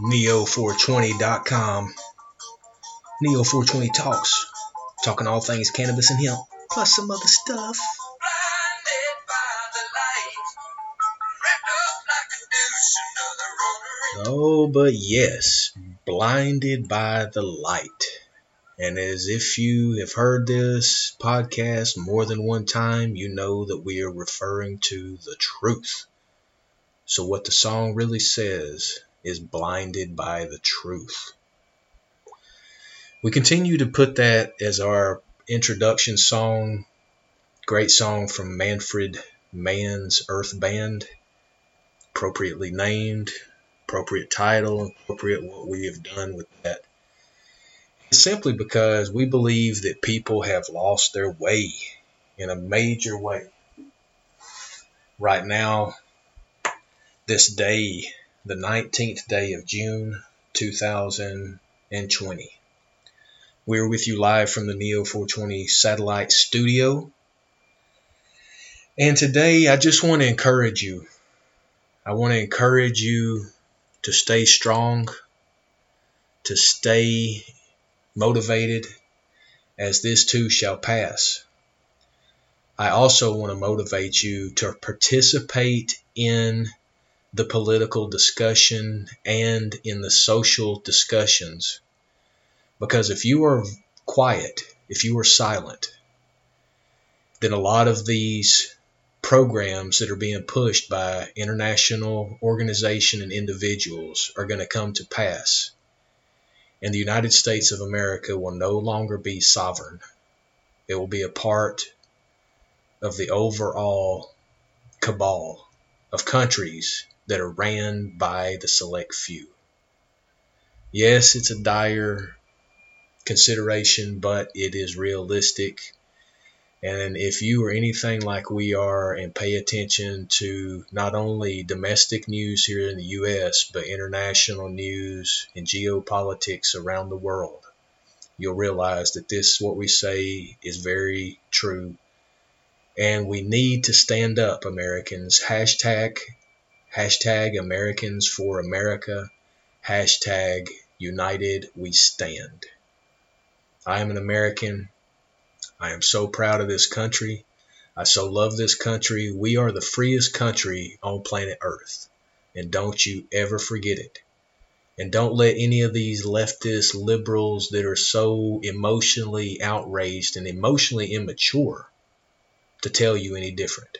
Neo420.com. Neo420 Talks. Talking all things cannabis and hemp, plus some other stuff. Oh, but yes, blinded by the light. And as if you have heard this podcast more than one time, you know that we are referring to the truth. So, what the song really says is blinded by the truth. We continue to put that as our introduction song. Great song from Manfred Mann's Earth Band, appropriately named, appropriate title, appropriate what we have done with that. It's simply because we believe that people have lost their way in a major way. Right now, this day, the 19th day of June 2020. We're with you live from the Neo 420 satellite studio. And today I just want to encourage you. I want to encourage you to stay strong, to stay motivated, as this too shall pass. I also want to motivate you to participate in the political discussion and in the social discussions. Because if you are quiet, if you are silent, then a lot of these programs that are being pushed by international organization and individuals are going to come to pass. And the United States of America will no longer be sovereign. It will be a part of the overall cabal of countries that are ran by the select few. Yes, it's a dire consideration, but it is realistic and if you are anything like we are and pay attention to not only domestic news here in the U.S., but international news and geopolitics around the world, you'll realize that this, what we say, is very true. And we need to stand up, Americans. Hashtag, hashtag Americans for America. Hashtag United We Stand. I am an American. I am so proud of this country. I so love this country. We are the freest country on planet Earth. And don't you ever forget it. And don't let any of these leftist liberals that are so emotionally outraged and emotionally immature to tell you any different.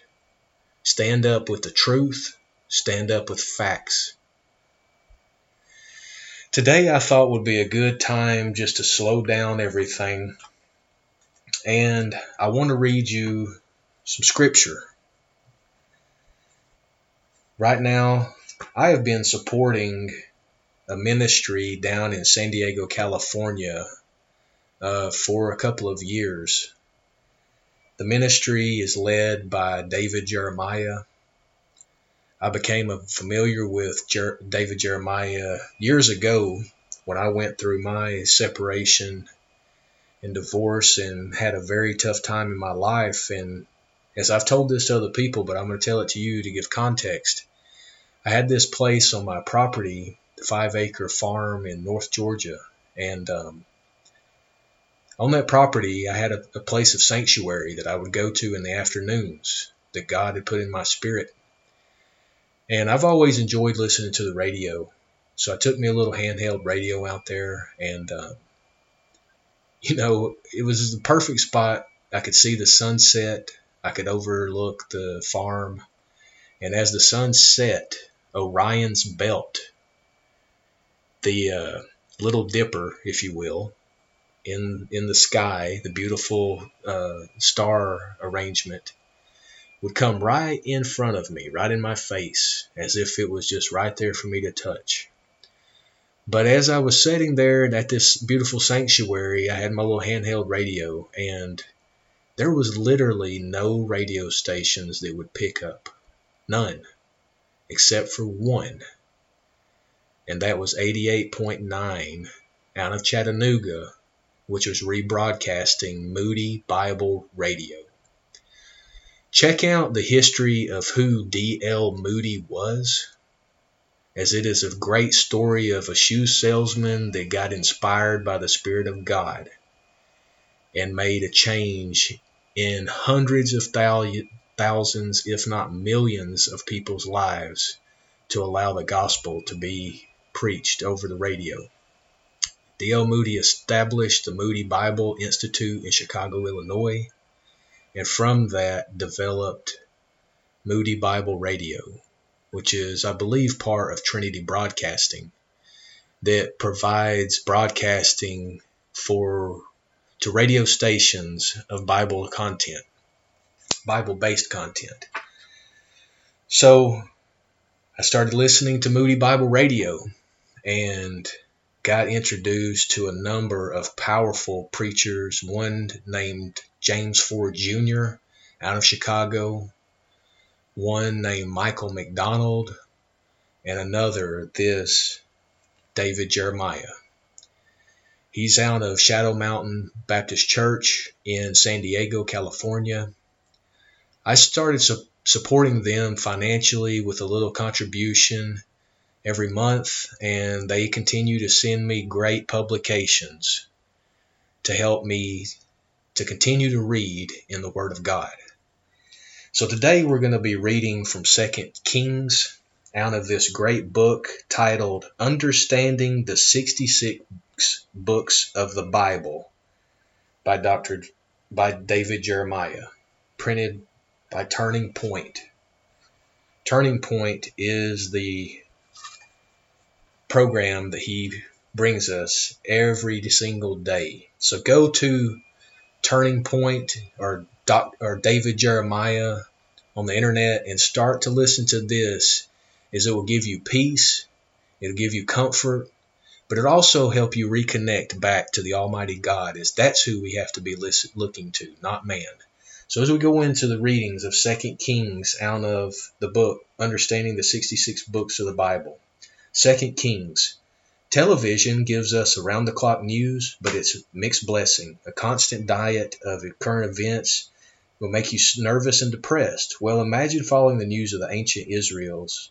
Stand up with the truth, stand up with facts. Today I thought would be a good time just to slow down everything and I want to read you some scripture. Right now, I have been supporting a ministry down in San Diego, California uh, for a couple of years. The ministry is led by David Jeremiah. I became familiar with Jer- David Jeremiah years ago when I went through my separation and divorce and had a very tough time in my life. And as I've told this to other people, but I'm going to tell it to you to give context. I had this place on my property, the five acre farm in North Georgia. And um, on that property, I had a, a place of sanctuary that I would go to in the afternoons that God had put in my spirit. And I've always enjoyed listening to the radio. So I took me a little handheld radio out there and uh, you know, it was the perfect spot. I could see the sunset. I could overlook the farm. And as the sun set, Orion's belt, the uh, little dipper, if you will, in in the sky, the beautiful uh, star arrangement, would come right in front of me, right in my face, as if it was just right there for me to touch. But as I was sitting there at this beautiful sanctuary, I had my little handheld radio, and there was literally no radio stations that would pick up. None. Except for one. And that was 88.9 out of Chattanooga, which was rebroadcasting Moody Bible Radio. Check out the history of who D.L. Moody was as it is a great story of a shoe salesman that got inspired by the Spirit of God and made a change in hundreds of thousands, if not millions, of people's lives to allow the gospel to be preached over the radio. D.L. Moody established the Moody Bible Institute in Chicago, Illinois, and from that developed Moody Bible Radio, which is, I believe, part of Trinity Broadcasting that provides broadcasting for to radio stations of Bible content, Bible based content. So I started listening to Moody Bible Radio and got introduced to a number of powerful preachers, one named James Ford Jr. out of Chicago, one named Michael McDonald, and another, this David Jeremiah. He's out of Shadow Mountain Baptist Church in San Diego, California. I started su- supporting them financially with a little contribution every month, and they continue to send me great publications to help me to continue to read in the Word of God. So today we're going to be reading from Second Kings out of this great book titled Understanding the 66 books of the Bible by Dr. by David Jeremiah, printed by Turning Point. Turning Point is the program that he brings us every single day. So go to Turning Point or Doc, or David Jeremiah on the internet and start to listen to this is it will give you peace, it'll give you comfort, but it also help you reconnect back to the Almighty God. Is that's who we have to be listen, looking to, not man. So as we go into the readings of Second Kings out of the book Understanding the 66 Books of the Bible, Second Kings. Television gives us around the clock news, but it's a mixed blessing. A constant diet of current events will make you nervous and depressed. Well, imagine following the news of the ancient Israel's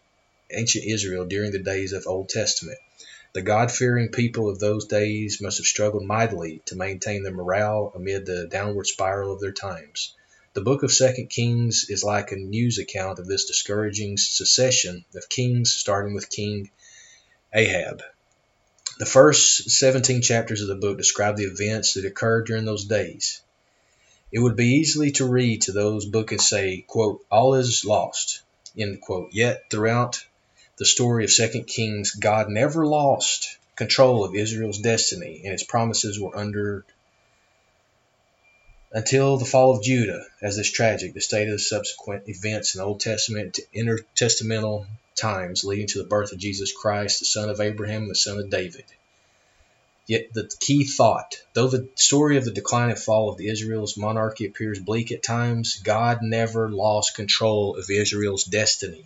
ancient Israel during the days of Old Testament. The God fearing people of those days must have struggled mightily to maintain their morale amid the downward spiral of their times. The book of Second Kings is like a news account of this discouraging succession of kings, starting with King Ahab. The first 17 chapters of the book describe the events that occurred during those days. It would be easy to read to those book and say, quote, all is lost, end quote. Yet throughout the story of Second Kings, God never lost control of Israel's destiny, and his promises were under until the fall of Judah, as is tragic, the state of the subsequent events in the Old Testament to intertestamental times leading to the birth of Jesus Christ, the son of Abraham, the son of David. Yet the key thought, though the story of the decline and fall of the Israel's monarchy appears bleak at times, God never lost control of Israel's destiny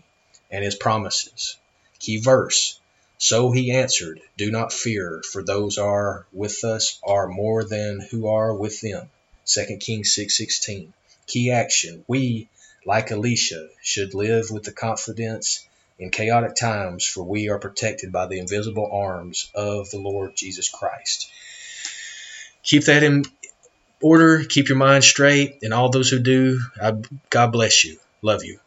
and his promises. Key verse. So he answered, Do not fear, for those are with us are more than who are with them. 2 Kings 6:16. Key action. We, like Elisha, should live with the confidence in chaotic times, for we are protected by the invisible arms of the Lord Jesus Christ. Keep that in order. Keep your mind straight. And all those who do, I, God bless you. Love you.